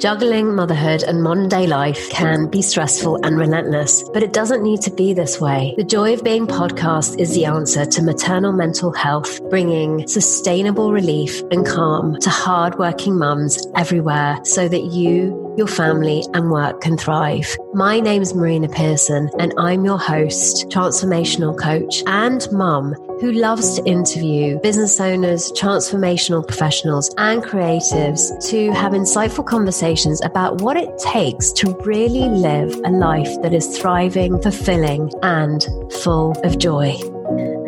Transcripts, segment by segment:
Juggling motherhood and modern day life can be stressful and relentless, but it doesn't need to be this way. The Joy of Being podcast is the answer to maternal mental health, bringing sustainable relief and calm to hardworking mums everywhere so that you, your family, and work can thrive. My name's Marina Pearson, and I'm your host, transformational coach, and mum who loves to interview business owners, transformational professionals, and creatives to have insightful conversations about what it takes to really live a life that is thriving, fulfilling, and full of joy.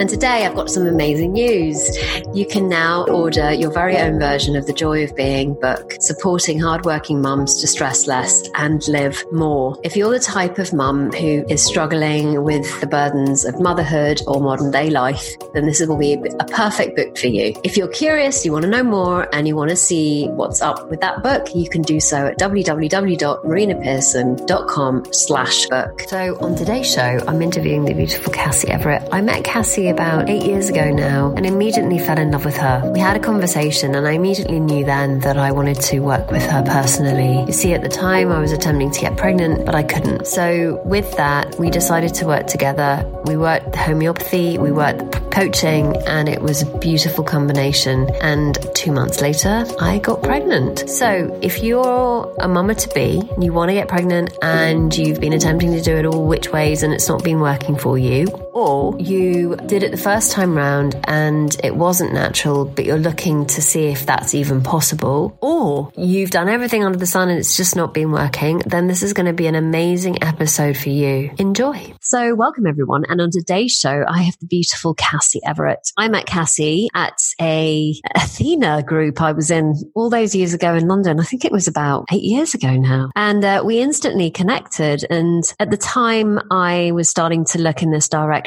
And today I've got some amazing news. You can now order your very own version of the Joy of Being book, supporting hardworking mums to stress less and live more. If you're the type of mum who is struggling with the burdens of motherhood or modern day life, then this will be a perfect book for you. If you're curious, you want to know more, and you want to see what's up with that book, you can do so at www.marinapearson.com slash book. So on today's show, I'm interviewing the beautiful Cassie Everett. I met Cassie about eight years ago now and immediately fell in love with her. We had a conversation and I immediately knew then that I wanted to work with her personally. You see, at the time I was attempting to get pregnant, but I couldn't. So with that, we decided to work together. We worked homeopathy, we worked coaching, and it was a beautiful combination. And two months later, I got pregnant. So if you're a mama to be, and you want to get pregnant and you've been attempting to do it all which ways and it's not been working for you, or you did it the first time round and it wasn't natural, but you're looking to see if that's even possible, or you've done everything under the sun and it's just not been working, then this is going to be an amazing episode for you. Enjoy. So, welcome everyone. And on today's show, I have the beautiful Cassie Everett. I met Cassie at a Athena group I was in all those years ago in London. I think it was about eight years ago now. And uh, we instantly connected. And at the time, I was starting to look in this direction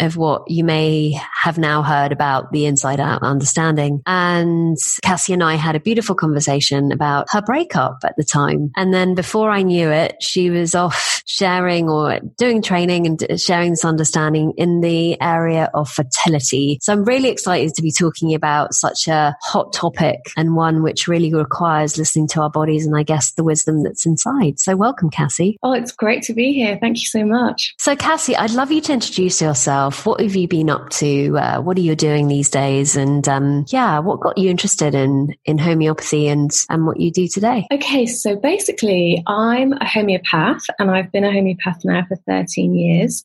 of what you may have now heard about the inside out understanding. And Cassie and I had a beautiful conversation about her breakup at the time. And then before I knew it, she was off sharing or doing training and sharing this understanding in the area of fertility. So I'm really excited to be talking about such a hot topic and one which really requires listening to our bodies and I guess the wisdom that's inside. So welcome, Cassie. Oh, it's great to be here. Thank you so much. So Cassie, I'd love you to introduce yourself. What have you been up to? Uh, what are you doing these days? And um, yeah, what got you interested in in homeopathy and and what you do today? Okay, so basically, I'm a homeopath, and I've been a homeopath now for 13 years.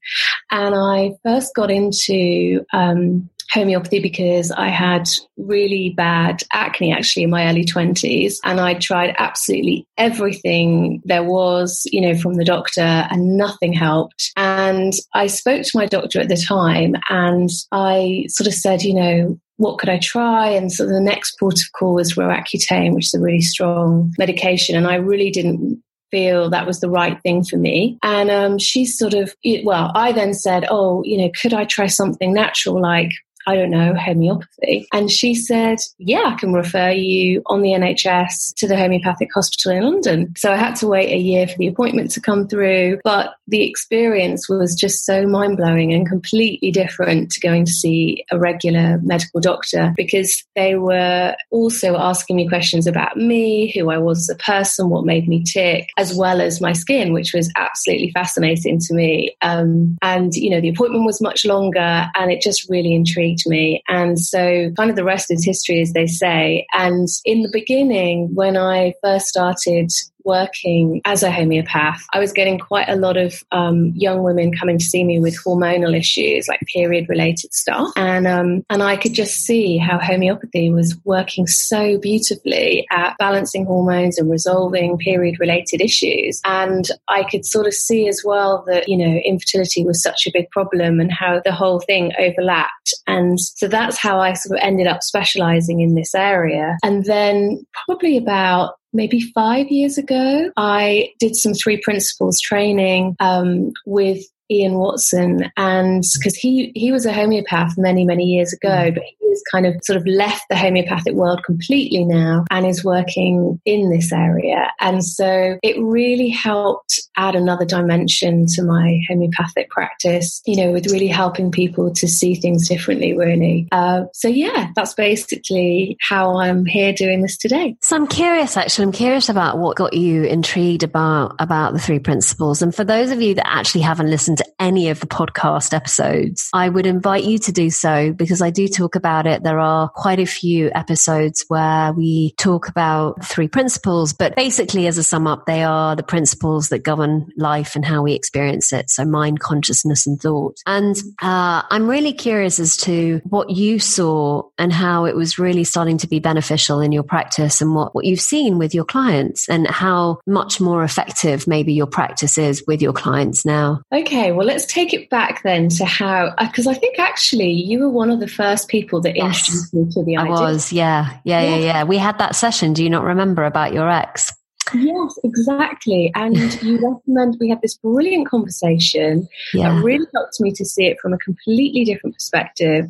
And I first got into um, homeopathy because I had really bad acne actually in my early 20s and I tried absolutely everything there was, you know, from the doctor and nothing helped. And I spoke to my doctor at the time and I sort of said, you know, what could I try? And so the next port of call was Roaccutane, which is a really strong medication. And I really didn't feel that was the right thing for me. And um, she sort of, well, I then said, oh, you know, could I try something natural like I don't know, homeopathy. And she said, Yeah, I can refer you on the NHS to the homeopathic hospital in London. So I had to wait a year for the appointment to come through. But the experience was just so mind blowing and completely different to going to see a regular medical doctor because they were also asking me questions about me, who I was as a person, what made me tick, as well as my skin, which was absolutely fascinating to me. Um, and, you know, the appointment was much longer and it just really intrigued me. And so, kind of the rest is history, as they say. And in the beginning, when I first started working as a homeopath, I was getting quite a lot of um, young women coming to see me with hormonal issues, like period related stuff. And, um, and I could just see how homeopathy was working so beautifully at balancing hormones and resolving period related issues. And I could sort of see as well that, you know, infertility was such a big problem and how the whole thing overlapped. And so that's how I sort of ended up specializing in this area. And then probably about maybe five years ago, I did some three principles training um, with Ian Watson, and because he he was a homeopath many many years ago, mm. but he kind of sort of left the homeopathic world completely now and is working in this area. And so it really helped add another dimension to my homeopathic practice, you know, with really helping people to see things differently, really. Uh, so, yeah, that's basically how I'm here doing this today. So, I'm curious, actually, I'm curious about what got you intrigued about, about the three principles. And for those of you that actually haven't listened to any of the podcast episodes, I would invite you to do so because I do talk about it. There are quite a few episodes where we talk about three principles, but basically, as a sum up, they are the principles that govern life and how we experience it. So mind, consciousness, and thought. And uh, I'm really curious as to what you saw and how it was really starting to be beneficial in your practice and what, what you've seen with your clients and how much more effective maybe your practice is with your clients now. Okay, well, let's take it back then to how, because uh, I think actually you were one of the first people that yes, introduced me to the idea. I was, yeah, yeah, yeah, yeah, yeah. We had that session. Do you not remember about your ex? Yes, exactly. And you recommend we had this brilliant conversation yeah. that really helped me to see it from a completely different perspective.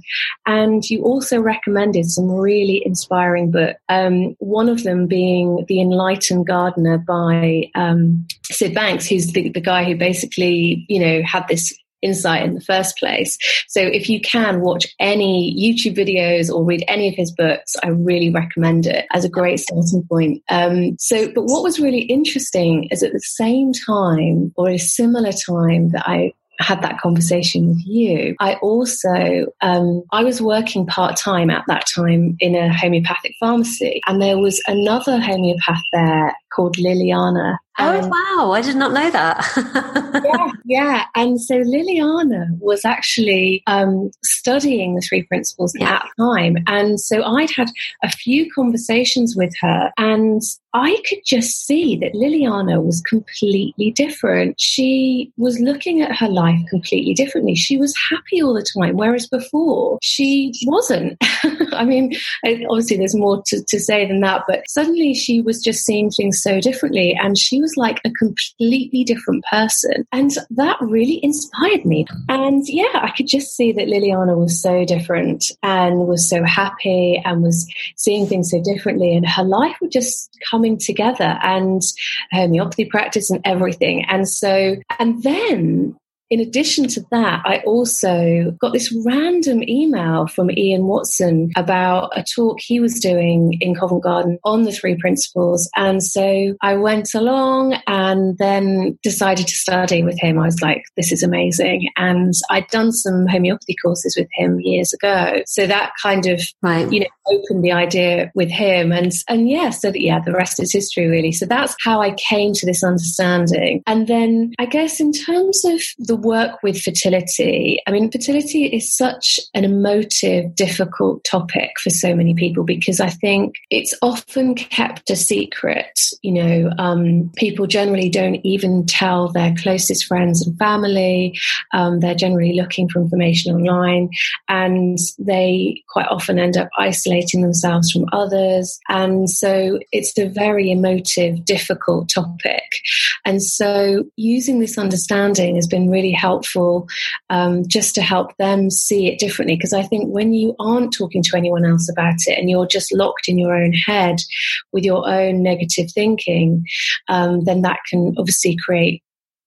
And you also recommended some really inspiring books. Um, one of them being The Enlightened Gardener by um, Syd Banks, who's the, the guy who basically, you know, had this insight in the first place. So if you can watch any YouTube videos or read any of his books, I really recommend it as a great starting point. Um, so, but what was really interesting is at the same time or a similar time that I had that conversation with you. I also, um, I was working part time at that time in a homeopathic pharmacy, and there was another homeopath there called Liliana. Oh, wow. I did not know that. yeah, yeah. And so Liliana was actually um, studying the three principles yeah. at the time. And so I'd had a few conversations with her, and I could just see that Liliana was completely different. She was looking at her life completely differently. She was happy all the time, whereas before she wasn't. I mean, obviously there's more to, to say than that, but suddenly she was just seeing things so differently. And she was like a completely different person. And that really inspired me. And yeah, I could just see that Liliana was so different and was so happy and was seeing things so differently. And her life was just coming together and homeopathy practice and everything. And so, and then in addition to that, I also got this random email from Ian Watson about a talk he was doing in Covent Garden on the three principles. And so I went along and then decided to study with him. I was like, this is amazing. And I'd done some homeopathy courses with him years ago. So that kind of, right. you know, opened the idea with him. And, and yeah, so that, yeah, the rest is history really. So that's how I came to this understanding. And then I guess in terms of the work with fertility, I mean, fertility is such an emotive, difficult topic for so many people because I think it's often kept a secret. You know, um, people generally don't even tell their closest friends and family. Um, they're generally looking for information online and they quite often end up isolating themselves from others. And so it's a very emotive, difficult topic. And so using this understanding has been really helpful um, just to help them see it differently. Because I think when you aren't talking to anyone else about it and you're just locked in your own head with your own negative thinking, um, then that can obviously create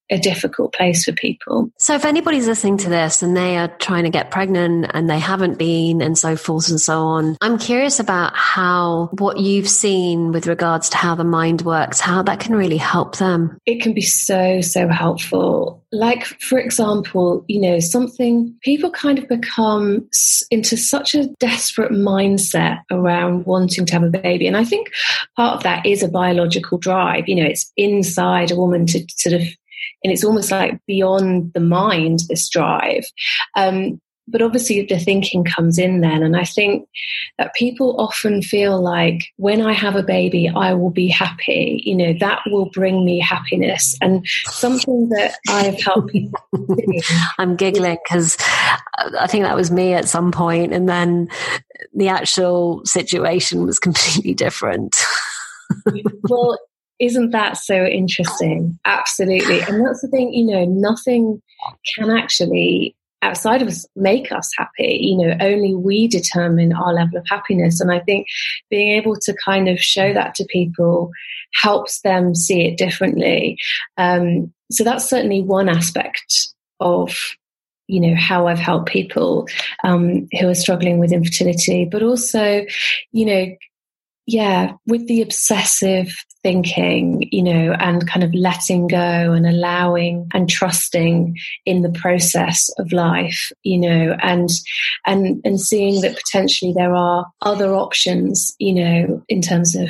a difficult place for people. So, if anybody's listening to this and they are trying to get pregnant and they haven't been, and so forth and so on, I'm curious about how what you've seen with regards to how the mind works, how that can really help them. It can be so, so helpful. Like, for example, you know, something people kind of become into such a desperate mindset around wanting to have a baby. And I think part of that is a biological drive. You know, it's inside a woman to sort of and it's almost like beyond the mind this drive. Um, but obviously the thinking comes in then. And i think that people often feel like when i have a baby i will be happy. You know that will bring me happiness. And something that i've helped people i'm giggling because i think that was me at some point and then the actual situation was completely different. Well isn't that so interesting? Absolutely. And that's the thing, you know, nothing can actually outside of us make us happy. You know, only we determine our level of happiness. And I think being able to kind of show that to people helps them see it differently. Um, so that's certainly one aspect of you know how I've helped people um, who are struggling with infertility, but also, you know, yeah, with the obsessive thinking, you know, and kind of letting go and allowing and trusting in the process of life, you know, and and and seeing that potentially there are other options, you know, in terms of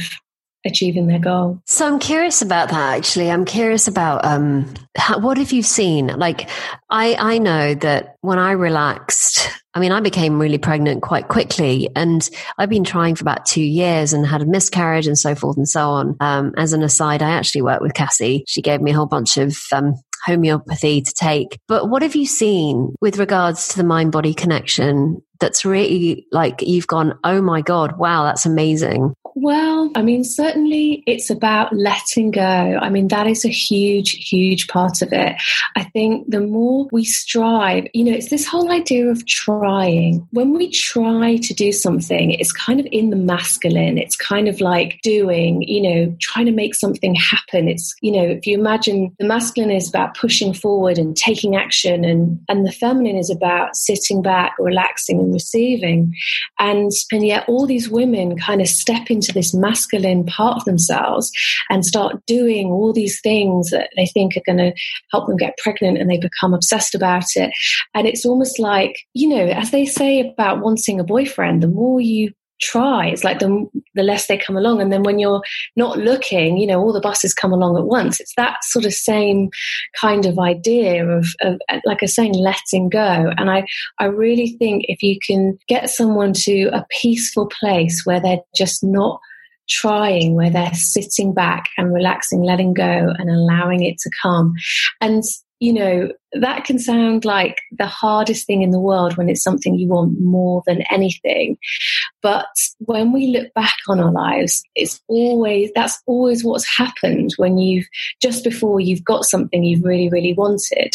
achieving their goal. So I'm curious about that. Actually, I'm curious about um, how, what have you seen? Like, I I know that when I relaxed I mean, I became really pregnant quite quickly and I've been trying for about two years and had a miscarriage and so forth and so on. Um, as an aside, I actually worked with Cassie. She gave me a whole bunch of um, homeopathy to take. But what have you seen with regards to the mind body connection that's really like you've gone, oh my God, wow, that's amazing? Well, I mean, certainly it's about letting go. I mean, that is a huge, huge part of it. I think the more we strive, you know, it's this whole idea of trying. When we try to do something, it's kind of in the masculine. It's kind of like doing, you know, trying to make something happen. It's, you know, if you imagine the masculine is about pushing forward and taking action and, and the feminine is about sitting back, relaxing and receiving. And, and yet all these women kind of step into into this masculine part of themselves and start doing all these things that they think are going to help them get pregnant and they become obsessed about it. And it's almost like, you know, as they say about wanting a boyfriend, the more you try. It's like the, the less they come along. And then when you're not looking you know all the buses come along at once. It's that sort of same kind of idea of, of uh, like i was saying letting go. And i i really think if you can get someone to a peaceful place where they're just not trying where they're sitting back and relaxing letting go and allowing it to come. And you know, that can sound like the hardest thing in the world when it's something you want more than anything. But when we look back on our lives, it's always, that's always what's happened when you've, just before you've got something you've really, really wanted.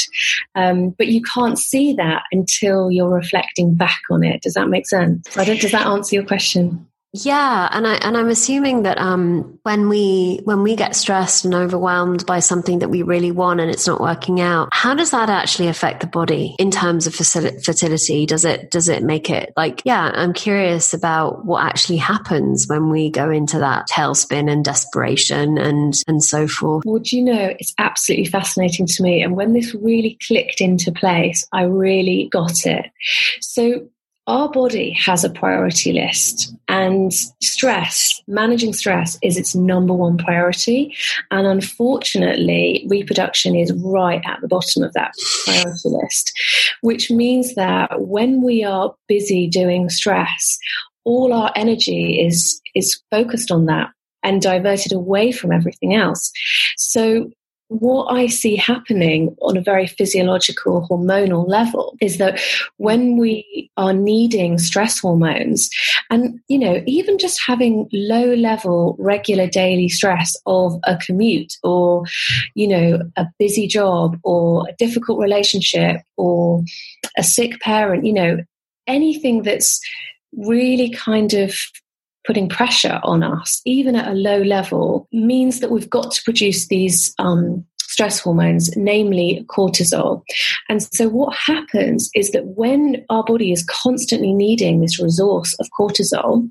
Um, but you can't see that until you're reflecting back on it. Does that make sense? does that answer your question? Yeah, and I and I'm assuming that um, when we when we get stressed and overwhelmed by something that we really want and it's not working out, how does that actually affect the body in terms of fertility? Does it does it make it like yeah? I'm curious about what actually happens when we go into that tailspin and desperation and and so forth. Well, you know it's absolutely fascinating to me, and when this really clicked into place, I really got it. So our body has a priority list and stress, managing stress is its number one priority. And unfortunately, reproduction is right at the bottom of that priority list, which means that when we are busy doing stress, all our energy is, is focused on that and diverted away from everything else. So what I see happening on a very physiological hormonal level is that when we are needing stress hormones and you know even just having low level regular daily stress of a commute or you know a busy job or a difficult relationship or a sick parent you know anything that's really kind of putting pressure on us, even at a low level, means that we've got to produce these um, stress hormones, namely cortisol. And so, what happens is that when our body is constantly needing this resource of cortisol,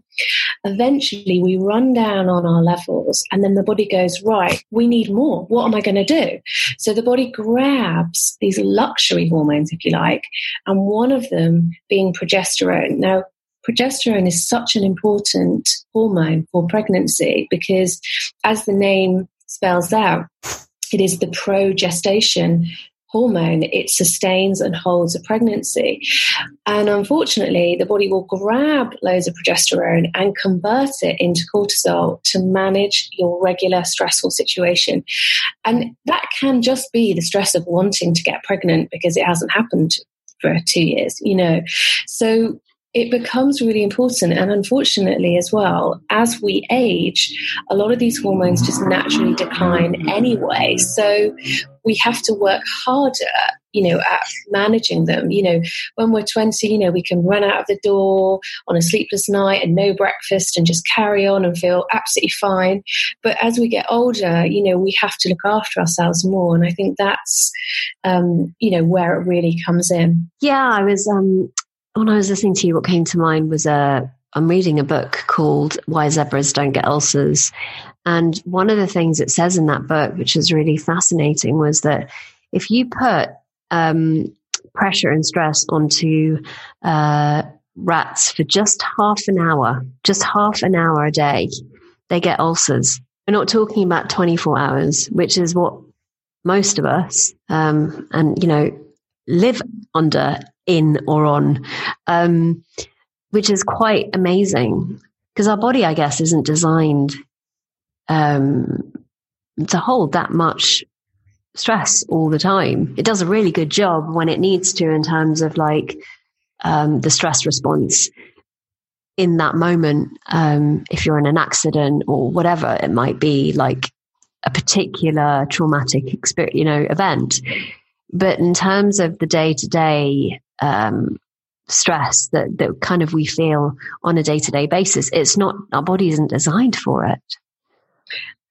eventually we run down on our levels, and then the body goes, Right, we need more. What am I going to do? So, the body grabs these luxury hormones, if you like, and one of them being progesterone. Now, progesterone is such an important hormone for pregnancy because, as the name spells out, it is the progestation hormone. It sustains and holds a pregnancy. And unfortunately, the body will grab loads of progesterone and convert it into cortisol to manage your regular stressful situation. And that can just be the stress of wanting to get pregnant because it hasn't happened for two years, you know. So it becomes really important. And unfortunately, as well, as we age, a lot of these hormones just naturally decline anyway. So we have to work harder you know, at managing them. You know, when we're 20, you know, we can run out of the door on a sleepless night and no breakfast and just carry on and feel absolutely fine. But as we get older, you know, we have to look after ourselves more. And I think that's, um, you know, where it really comes in. Yeah, I was, um, when I was listening to you, what came to mind was a, uh, I'm reading a book called Why Zebras Don't Get Ulcers. And one of the things it says in that book, which is really fascinating, was that if you put um, pressure and stress onto uh, rats for just half an hour, just half an hour a day, they get ulcers. We're not talking about 24 hours, which is what most of us, um, and you know, live under, in or on, um, which is quite amazing because our body, I guess, isn't designed um, to hold that much stress all the time. It does a really good job when it needs to in terms of like um, the stress response in that moment. Um, if you're in an accident or whatever it might be, like a particular traumatic experience, you know, event. But in terms of the day to day Um, stress that, that kind of we feel on a day to day basis, it's not, our body isn't designed for it.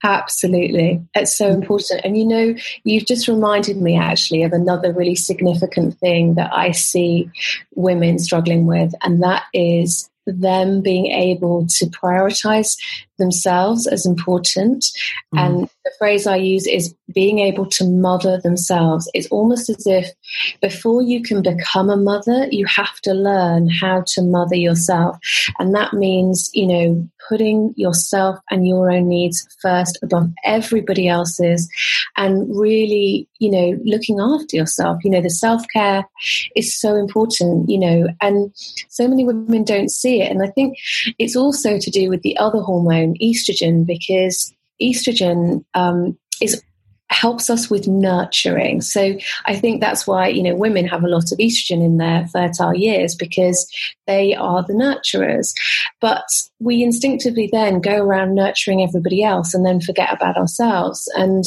Absolutely. It's so important. And you know, you've just reminded me actually of another really significant thing that I see women struggling with, and that is them being able to prioritize themselves as important. Mm. And the phrase I use is being able to mother themselves. It's almost as if before you can become a mother, you have to learn how to mother yourself. And that means, you know, putting yourself and your own needs first above everybody else's and really, you know, looking after yourself. You know, the self care is so important, you know, and so many women don't see it. And I think it's also to do with the other hormone, estrogen, because estrogen um, is helps us with nurturing. So I think that's why, you know, women have a lot of estrogen in their fertile years because they are the nurturers. But we instinctively then go around nurturing everybody else and then forget about ourselves. And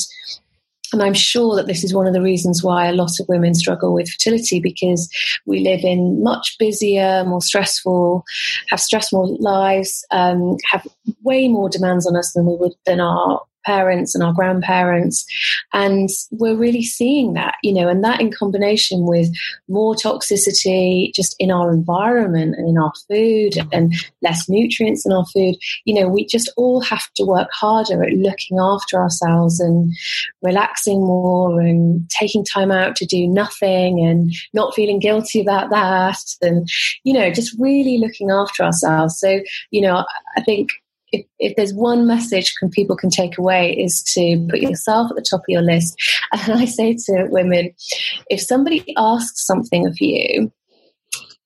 and I'm sure that this is one of the reasons why a lot of women struggle with fertility because we live in much busier, more stressful, have stressful lives, um, have way more demands on us than we would than our parents and our grandparents. And we're really seeing that, you know, and that in combination with more toxicity just in our environment and in our food and less nutrients in our food, you know, we just all have to work harder at looking after ourselves and relaxing more and taking time out to do nothing and not feeling guilty about that. And, you know, just really looking after ourselves. So, you know, I think if, if there's one message can people can take away is to put yourself at the top of your list. And I say to women, if somebody asks something of you,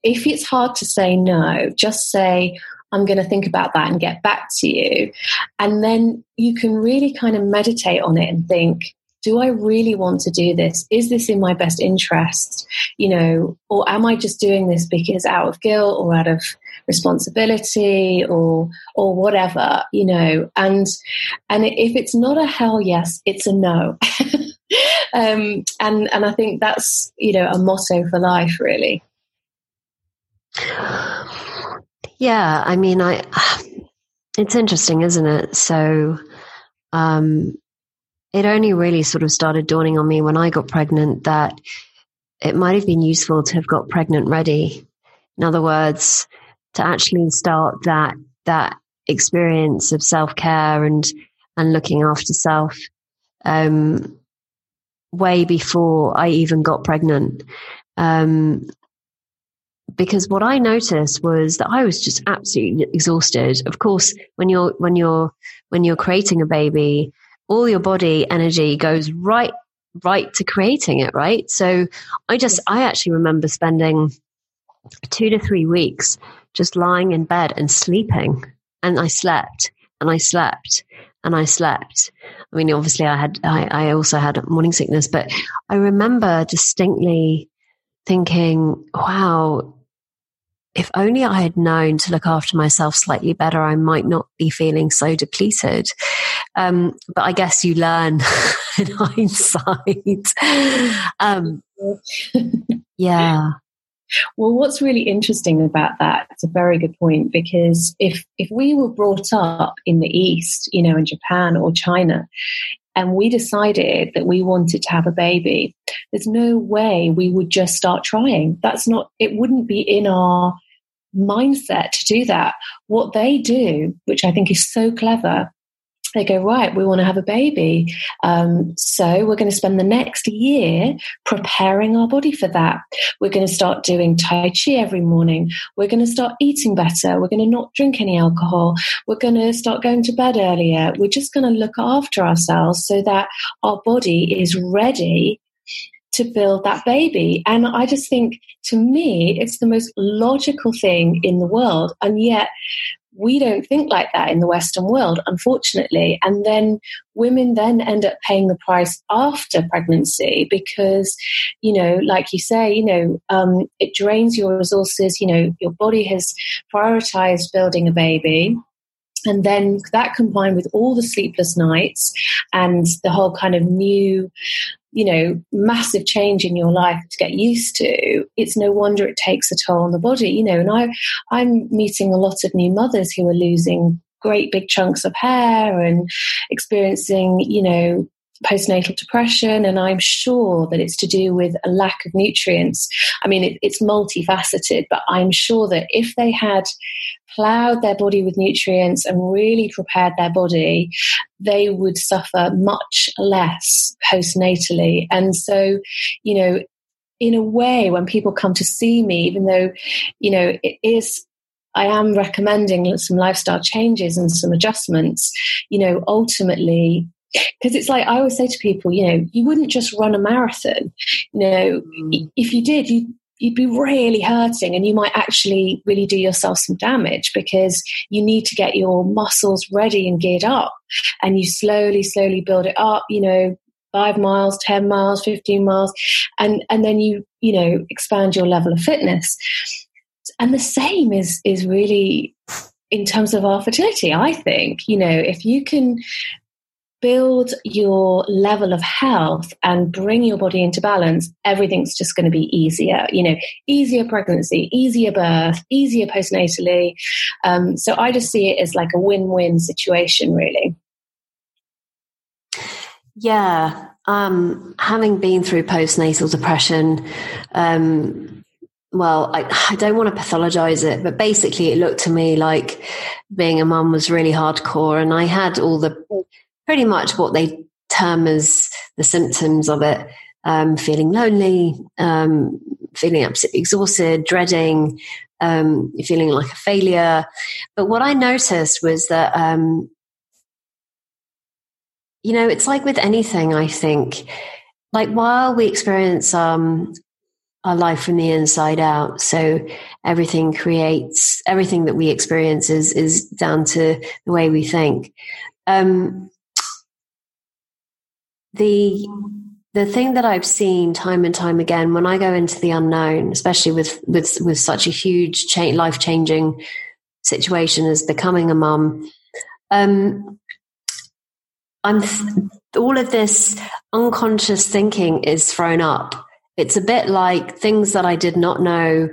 if it's hard to say no, just say, I'm going to think about that and get back to you. And then you can really kind of meditate on it and think, do I really want to do this? Is this in my best interest? You know, or am I just doing this because out of guilt or out of responsibility or or whatever, you know? And and if it's not a hell yes, it's a no. um, and and I think that's you know a motto for life, really. Yeah, I mean, I it's interesting, isn't it? So, um, it only really sort of started dawning on me when I got pregnant that it might have been useful to have got pregnant ready. In other words, to actually start that that experience of self care and and looking after self um, way before I even got pregnant. Um, because what I noticed was that I was just absolutely exhausted. Of course, when you're when you're when you're creating a baby, all your body energy goes right right to creating it right so i just i actually remember spending two to three weeks just lying in bed and sleeping and i slept and i slept and i slept i mean obviously i had i, I also had morning sickness but i remember distinctly thinking wow if only I had known to look after myself slightly better, I might not be feeling so depleted. Um, but I guess you learn in hindsight. Um, yeah. Well, what's really interesting about that, it's a very good point, because if if we were brought up in the East, you know, in Japan or China, and we decided that we wanted to have a baby, there's no way we would just start trying. That's not, it wouldn't be in our mindset to do that. What they do, which I think is so clever, they go, right, we want to have a baby. Um, so we're going to spend the next year preparing our body for that. We're going to start doing Tai Chi every morning. We're going to start eating better. We're going to not drink any alcohol. We're going to start going to bed earlier. We're just going to look after ourselves so that our body is ready to build that baby. And I just think to me, it's the most logical thing in the world. And yet we don't think like that in the Western world, unfortunately. And then women then end up paying the price after pregnancy because, you know, like you say, you know, um, it drains your resources. You know, your body has prioritized building a baby. And then that combined with all the sleepless nights and the whole kind of new you know, massive change in your life to get used to, it's no wonder it takes a toll on the body, you know. And I, I'm meeting a lot of new mothers who are losing great big chunks of hair and experiencing, you know, postnatal depression, and I'm sure that it's to do with a lack of nutrients. I mean, it, it's multifaceted, but I'm sure that if they had plowed their body with nutrients and really prepared their body, they would suffer much less postnatally. And so, you know, in a way, when people come to see me, even though, you know, it is I am recommending some lifestyle changes and some adjustments. You know, ultimately, because it's like I always say to people, you know, you wouldn't just run a marathon. You know, mm. if you did, you you'd be really hurting and you might actually really do yourself some damage because you need to get your muscles ready and geared up and you slowly slowly build it up you know 5 miles 10 miles 15 miles and and then you you know expand your level of fitness and the same is is really in terms of our fertility i think you know if you can build your level of health and bring your body into balance, everything's just going to be easier. You know, easier pregnancy, easier birth, easier postnatally. Um, so I just see it as like a win win situation, really. Yeah. Um, having been through postnatal depression, um, well, I, I, don't want to pathologize it, but basically it looked to me like being a mum was really hardcore and I had all the pretty much what they term as the symptoms of it um, feeling lonely, um, feeling absolutely exhausted, dreading, um, feeling like a failure. But what I noticed was that, um, you know, it's like with anything, I think, like while we experience um, our life from the inside out, so everything creates, everything that we experience is, is down to the way we think. Um, the the thing that I've seen time and time again when I go into the unknown, especially with with with such a huge life changing situation as becoming a mum, um, I'm th- all of this unconscious thinking is thrown up. It's a bit like things that I did not know,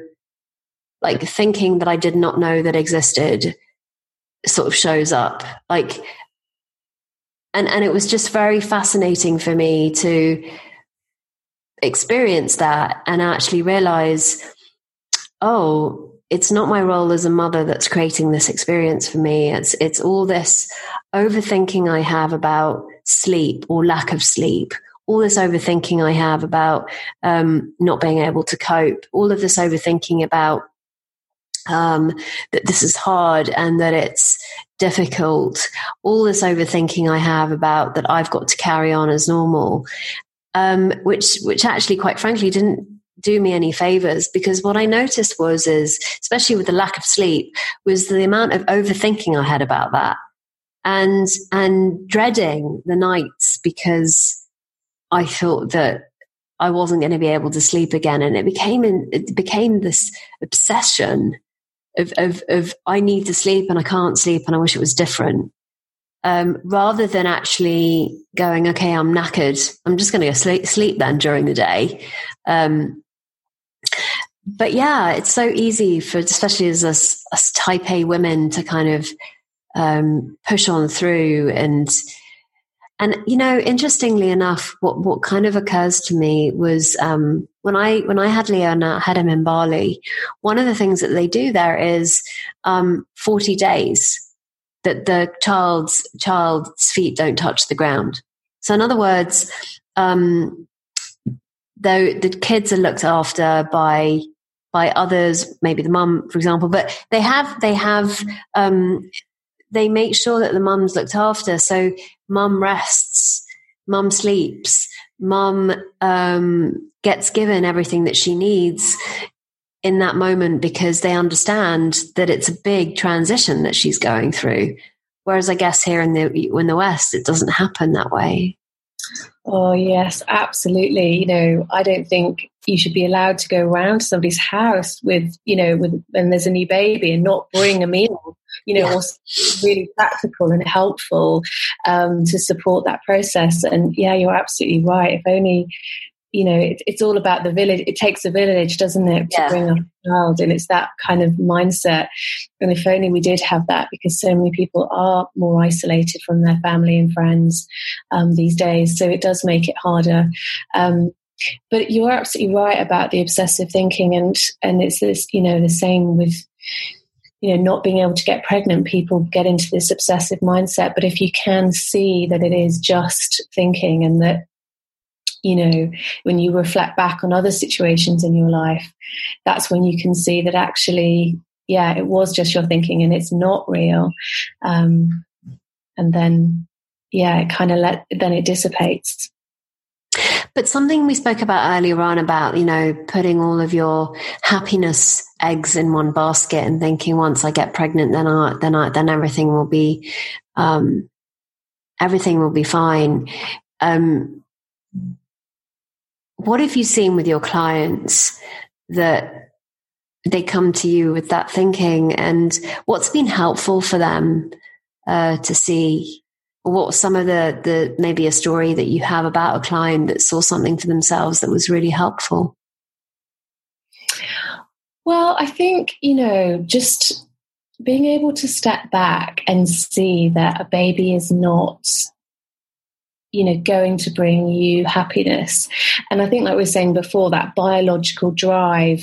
like thinking that I did not know that existed, sort of shows up. Like and and it was just very fascinating for me to experience that and actually realize oh it's not my role as a mother that's creating this experience for me. It's it's all this overthinking i have about sleep or lack of sleep all this overthinking i have about um, not being able to cope all of this overthinking about um, that this is hard and that it's difficult, all this overthinking I have about that I've got to carry on as normal, um, which which actually, quite frankly, didn't do me any favors because what I noticed was is especially with the lack of sleep was the amount of overthinking I had about that and and dreading the nights because I thought that I wasn't going to be able to sleep again. And it became it became this obsession of, of, of I need to sleep and I can't sleep and I wish it was different. um, rather than actually going, okay, I'm knackered. I'm just going to go sleep, sleep then during the day. Um, but yeah, it's so easy for, especially as us, us type A women to kind of um, push on through and, and you know, interestingly enough, what what kind of occurs to me was um, when I when I had Leo and I had him in Bali. One of the things that they do there is um, forty days that the child's child's feet don't touch the ground. So, in other words, um, though the kids are looked after by by others, maybe the mum, for example, but they have they have um, they make sure that the mum's looked after. So, mum rests, mum sleeps, mum um, gets given everything that she needs in that moment because they understand that it's a big transition that she's going through. Whereas I guess here in the in the West, it doesn't happen that way. Oh yes, absolutely. You know, I don't think you should be allowed to go around somebody's house with, you know, with when there's a new baby and not bring a meal. You know, yeah. really practical and helpful um, to support that process. And yeah, you're absolutely right. If only you know, it, it's all about the village. It takes a village, doesn't it, to yeah. bring up a child? And it's that kind of mindset. And if only we did have that, because so many people are more isolated from their family and friends um, these days. So it does make it harder. Um, but you're absolutely right about the obsessive thinking, and and it's this, you know, the same with you know not being able to get pregnant people get into this obsessive mindset but if you can see that it is just thinking and that you know, when you reflect back on other situations in your life, that's when you can see that actually, yeah, it was just your thinking and it's not real. Um, and then, yeah, it kind of let, then it dissipates. But something we spoke about earlier on about, you know, putting all of your happiness eggs in one basket and thinking once I get pregnant, then I, then I, then everything will be, um, everything will be fine. Um, what have you seen with your clients that they come to you with that thinking and what's been helpful for them uh, to see what some of the the maybe a story that you have about a client that saw something for themselves that was really helpful? Well i think you know just being able to step back and see that a baby is not you know going to bring you happiness. And i think like we were saying before that biological drive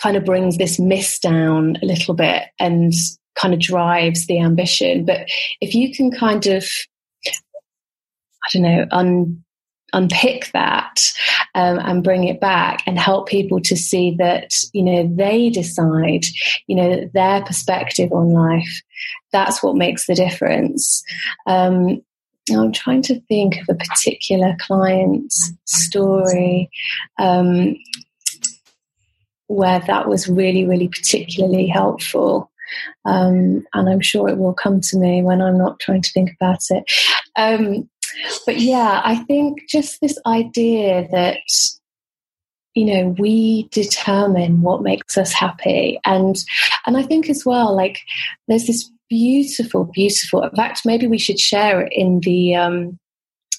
kind of brings this miss down a little bit and kind of drives the ambition but if you can kind of i don't know un, unpick that um, and bring it back and help people to see that you know they decide you know their perspective on life that's what makes the difference um, I'm trying to think of a particular client's story um, where that was really, really particularly helpful. Um, and I'm sure it will come to me when I'm not trying to think about it. Um, but yeah, I think just this idea that you know we determine what makes us happy and and i think as well like there's this beautiful, beautiful. In fact, maybe we should share it in the um,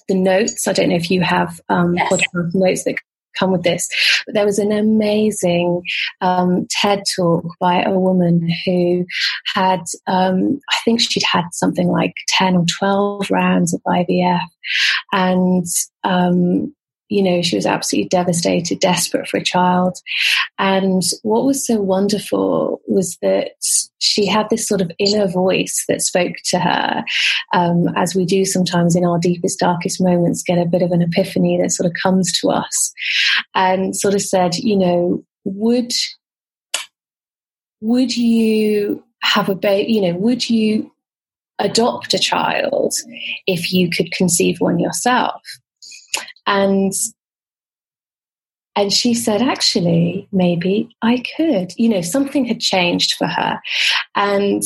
the notes. I don't know if you have um, yes. podcast notes that come with this. But there was an amazing um, TED talk by a woman who had, um, I think she'd had something like 10 or 12 rounds of IVF. And um, you know, she was absolutely devastated, desperate for a child. And what was so wonderful was that she had this sort of inner voice that spoke to her, um, as we do sometimes in our deepest, darkest moments, get a bit of an epiphany that sort of comes to us and sort of said, you know, would, would you have a baby, you know, would you adopt a child if you could conceive one yourself? And and she said, actually, maybe I could. You know, something had changed for her. And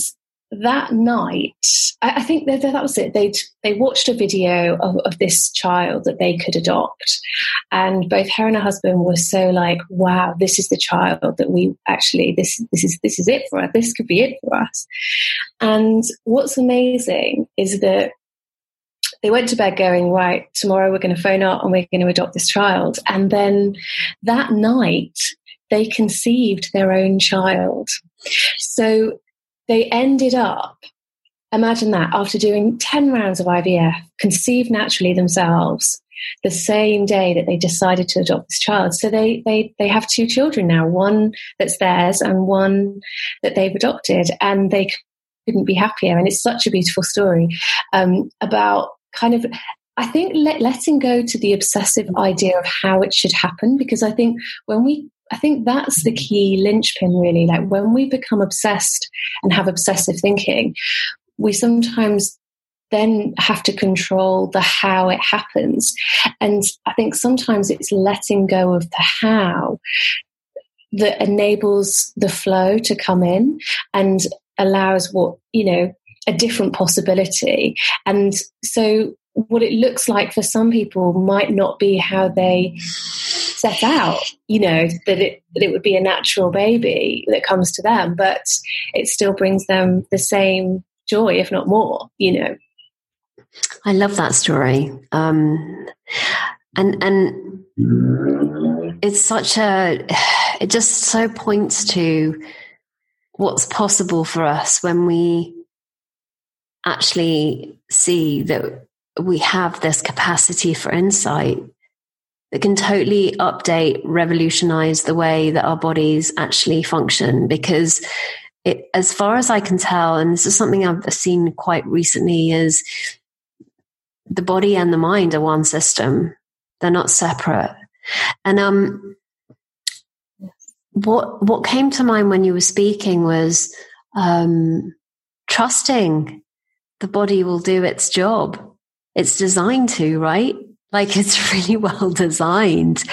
that night, I, I think that, that was it. They they watched a video of, of, this child that they could adopt, and both her and her husband were so like, "Wow, this is the child that we actually this this is this is it for us. This could be it for us." And what's amazing is that they went to bed going, right, tomorrow we're going to phone up and we're going to adopt this child. And then that night, they conceived their own child. So they ended up, imagine that, after doing 10 rounds of IVF, conceived naturally themselves the same day that they decided to adopt this child. So they, they, they have two children now, one that's theirs and one that they've adopted. And they couldn't be happier. And it's such a beautiful story um, about kind of I think let, letting go to the obsessive idea of how it should happen, because I think when we, I think that's the mm-hmm. key linchpin really. Like when we become obsessed and have obsessive thinking, we sometimes then have to control the how it happens. And I think sometimes it's letting go of the how that enables the flow to come in and allows what, you know, a different possibility. And so what it looks like for some people might not be how they set out you know that it that it would be a natural baby that comes to them but it still brings them the same joy if not more you know i love that story um and and it's such a it just so points to what's possible for us when we actually see that we have this capacity for insight that can totally update, revolutionize the way that our bodies actually function. Because it, as far as I can tell, and this is something I've seen quite recently, is the body and the mind are one system. They're not separate. And um, what what came to mind when you were speaking was um, trusting the body will do its job it's designed to, right? Like it's really well designed.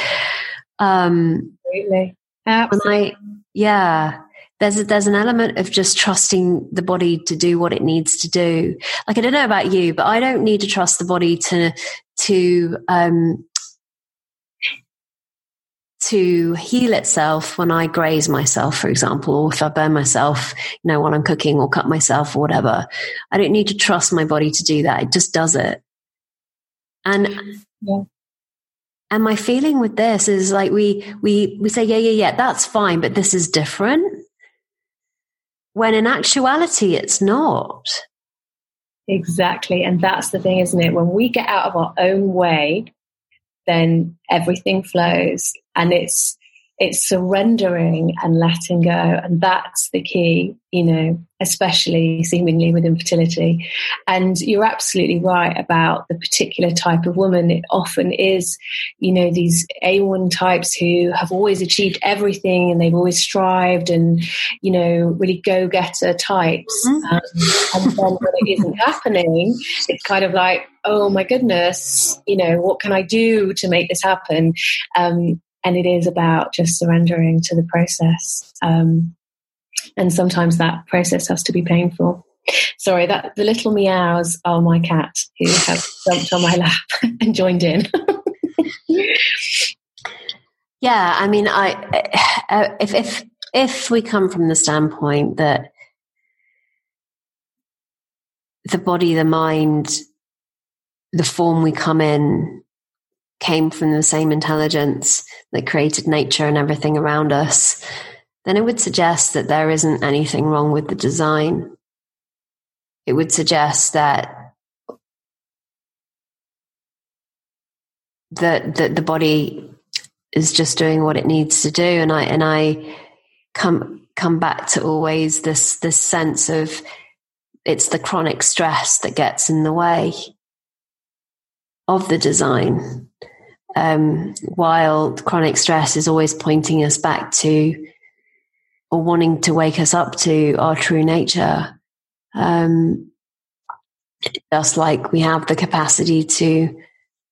Um, Absolutely. Absolutely. I, yeah. There's a, there's an element of just trusting the body to do what it needs to do. Like I don't know about you, but I don't need to trust the body to to um, to heal itself when I graze myself, for example, or if I burn myself, you know, while I'm cooking or cut myself or whatever. I don't need to trust my body to do that. It just does it. And yeah. and my feeling with this is like we we we say, yeah, yeah, yeah, that's fine, but this is different. When in actuality it's not. Exactly. And that's the thing, isn't it? When we get out of our own way, then everything flows. And it's it's surrendering and letting go. And that's the key, you know, especially seemingly with infertility. And you're absolutely right about the particular type of woman. It often is, you know, these A1 types who have always achieved everything and they've always strived and, you know, really go getter types. Mm-hmm. Um, and then when it isn't happening, it's kind of like, oh my goodness, you know, what can I do to make this happen? Um, and it is about just surrendering to the process. Um, and sometimes that process has to be painful. Sorry, that the little meows are my cat who has jumped on my lap and joined in. yeah, I mean, I uh, if if if we come from the standpoint that the body, the mind, the form we come in came from the same intelligence that created nature and everything around us, then it would suggest that there isn't anything wrong with the design. It would suggest that that that the body is just doing what it needs to do, and I and I come come back to always this this sense of it's the chronic stress that gets in the way of the design. Um, while chronic stress is always pointing us back to or wanting to wake us up to our true nature. Um, just like we have the capacity to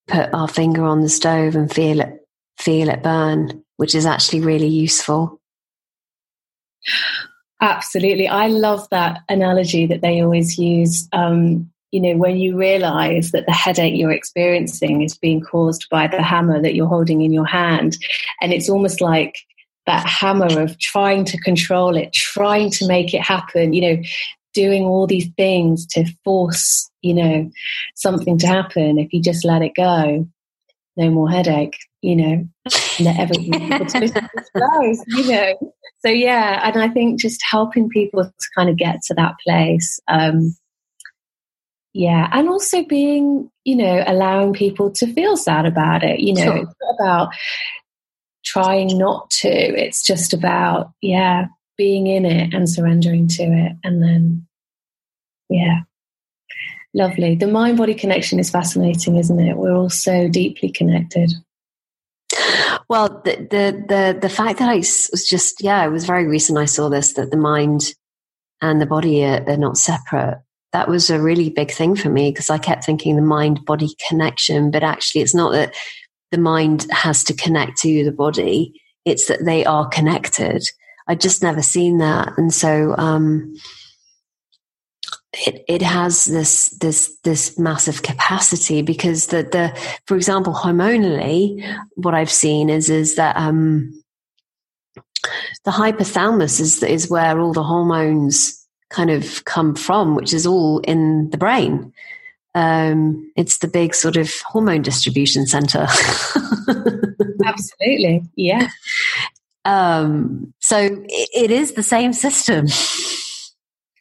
put our finger on the stove and feel it, feel it burn, which is actually really useful. Absolutely. I love that analogy that they always use. Um, you know, when you realize that the headache you're experiencing is being caused by the hammer that you're holding in your hand. And it's almost like that hammer of trying to control it, trying to make it happen, you know, doing all these things to force, you know, something to happen. If you just let it go, no more headache, you know, let everything flows, you know. So yeah, and I think just helping people to kind of get to that place. Um, yeah, and also being, you know, allowing people to feel sad about it. You know, sure. it's not about trying not to. It's just about, yeah, being in it and surrendering to it. And then, yeah, lovely. The mind body connection is fascinating, isn't it? We're all so deeply connected. Well, the, the, the, the fact that I was just, yeah, it was very recent I saw this that the mind and the body are, are not separate that was a really big thing for me because I kept thinking the mind body connection, but actually it's not that the mind has to connect to the body, it's that they are connected. I'd just never seen that. And so, um, it, it has this this this massive capacity because the the for example hormonally what I've seen is is that um, the hypothalamus is is where all the hormones kind of come from, which is all in the brain. Um, it's the big sort of hormone distribution center. Absolutely, yeah. Um, so it, it is the same system.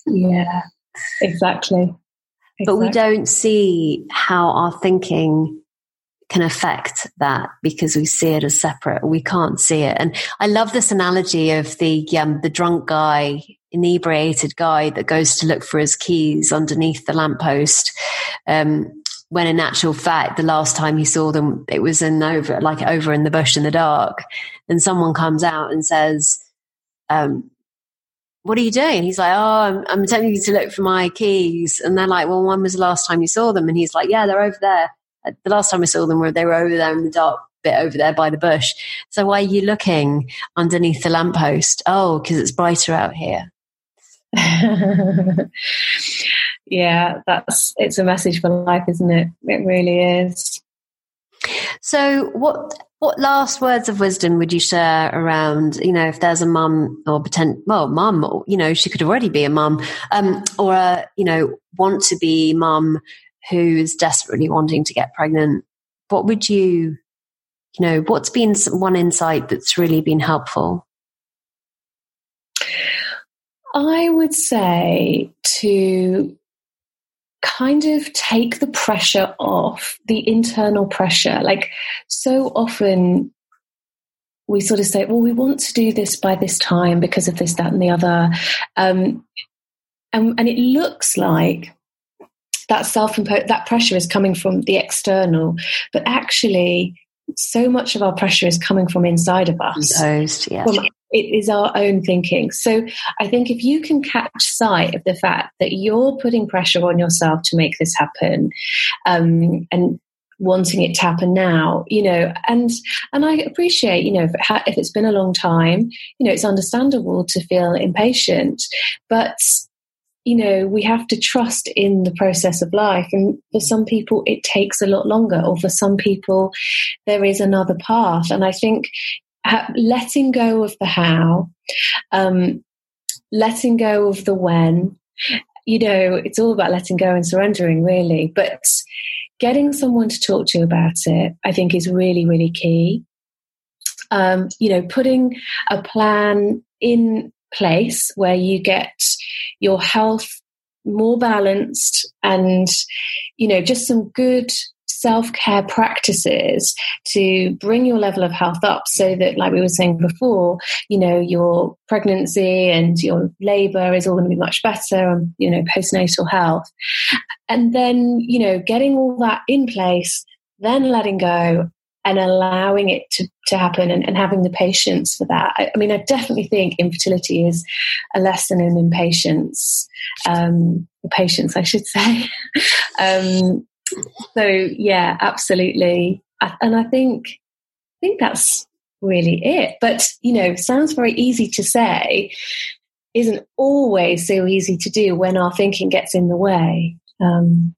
Yeah, exactly. exactly. But we don't see how our thinking can affect that because we see it as separate. We can't see it. And I love this analogy of the um, the drunk guy inebriated guy that goes to look for his keys underneath the lamppost. Um, when in actual fact, the last time he saw them, it was in over, like over in the bush in the dark. And someone comes out and says, um, what are you doing? He's like, oh, I'm, I'm attempting to look for my keys. And they're like, well, when was the last time you saw them? And he's like, yeah, they're over there. The last time I saw them, were they were over there in the dark bit over there by the bush. So why are you looking underneath the lamppost? Oh, because it's brighter out here. yeah, that's it's a message for life, isn't it? It really is. So, what what last words of wisdom would you share around, you know, if there's a mum or pretend, well, mum, you know, she could already be a mum, um, or a, you know, want to be mum who's desperately wanting to get pregnant. What would you, you know, what's been one insight that's really been helpful? I would say to kind of take the pressure off, the internal pressure. Like so often we sort of say, well, we want to do this by this time because of this, that, and the other. Um, and, and it looks like that self imposed, that pressure is coming from the external, but actually, so much of our pressure is coming from inside of us. Imposed, yeah. From it is our own thinking. So I think if you can catch sight of the fact that you're putting pressure on yourself to make this happen, um, and wanting it to happen now you know and and i appreciate you know if, it ha- if it's been a long time you know it's understandable to feel impatient but you know, we have to trust in the process of life. And for some people, it takes a lot longer, or for some people, there is another path. And I think letting go of the how, um, letting go of the when. You know, it's all about letting go and surrendering, really. But getting someone to talk to about it, I think, is really, really key. Um, you know, putting a plan in place where you get your health more balanced and, you know, just some good self care practices to bring your level of health up so that, like we were saying before, you know, your pregnancy and your labor is all going to be much better and, you know, postnatal health. And then, you know, getting all that in place, then letting go and allowing it to, to happen and, and having the patience for that. I, I, mean, I definitely think infertility is a lesson in impatience, um, patience, I should say. um, so yeah, absolutely. And I think, I think that's really it. But, you know, sounds very easy to say, isn't always so easy to do when our thinking gets in the way. Um,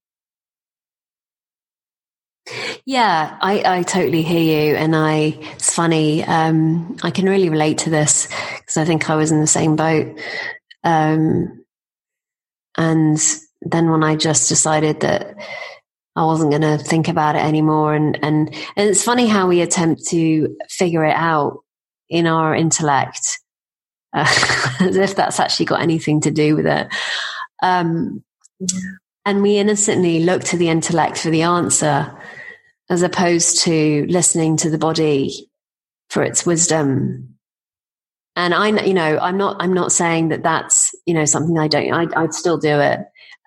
yeah, I, I totally hear you. And I, it's funny, um, I can really relate to this because I think I was in the same boat. Um, And then when I just decided that I wasn't going to think about it anymore. And, and, and it's funny how we attempt to figure it out in our intellect, uh, as if that's actually got anything to do with it. Um, and we innocently look to the intellect for the answer as opposed to listening to the body for its wisdom. And I, you know, I'm not, I'm not saying that that's, you know, something I don't, I, I'd still do it.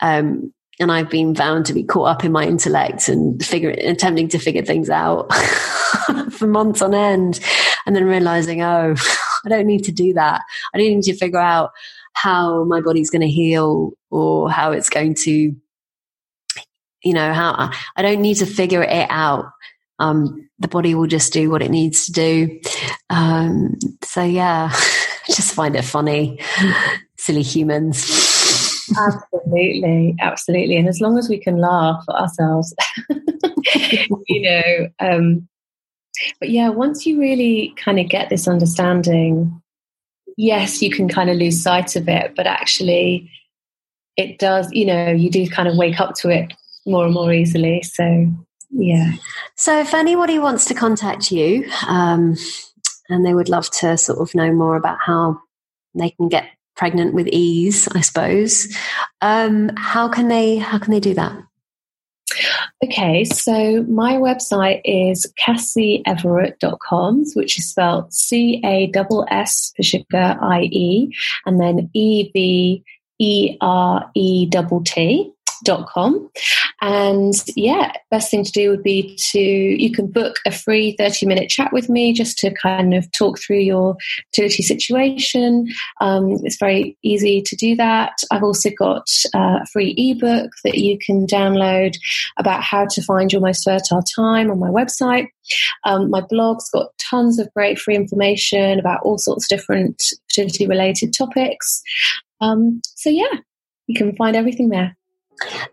Um, and I've been found to be caught up in my intellect and figure, attempting to figure things out for months on end, and then realizing, oh, I don't need to do that. I don't need to figure out how my body's going to heal or how it's going to, you know, how I don't need to figure it out. Um, the body will just do what it needs to do. Um, so yeah, just find it funny, silly humans. Absolutely, absolutely. And as long as we can laugh at ourselves, you know. Um, but yeah, once you really kind of get this understanding, yes, you can kind of lose sight of it, but actually, it does, you know, you do kind of wake up to it more and more easily. So, yeah. So, if anybody wants to contact you um, and they would love to sort of know more about how they can get pregnant with ease, I suppose. Um, how can they how can they do that? Okay, so my website is cassieeverett.com, which is spelled C A S S for sugar I E, and then E V E R E T com. And yeah, best thing to do would be to, you can book a free 30 minute chat with me just to kind of talk through your fertility situation. Um, it's very easy to do that. I've also got uh, a free ebook that you can download about how to find your most fertile time on my website. Um, my blog's got tons of great free information about all sorts of different fertility related topics. Um, so yeah, you can find everything there.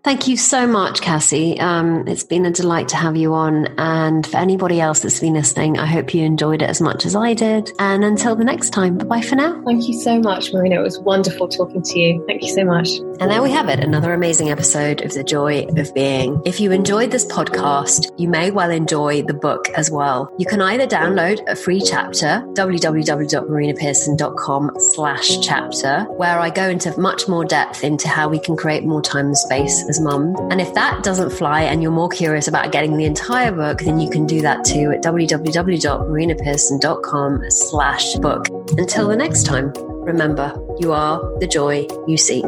Thank you so much, Cassie. Um, it's been a delight to have you on. And for anybody else that's been listening, I hope you enjoyed it as much as I did. And until the next time, bye bye for now. Thank you so much, Marina. It was wonderful talking to you. Thank you so much. And there we have it, another amazing episode of The Joy of Being. If you enjoyed this podcast, you may well enjoy the book as well. You can either download a free chapter, www.marinapearson.com slash chapter, where I go into much more depth into how we can create more time and space space as mum. And if that doesn't fly and you're more curious about getting the entire book, then you can do that too at www.marinapearson.com slash book. Until the next time, remember, you are the joy you seek.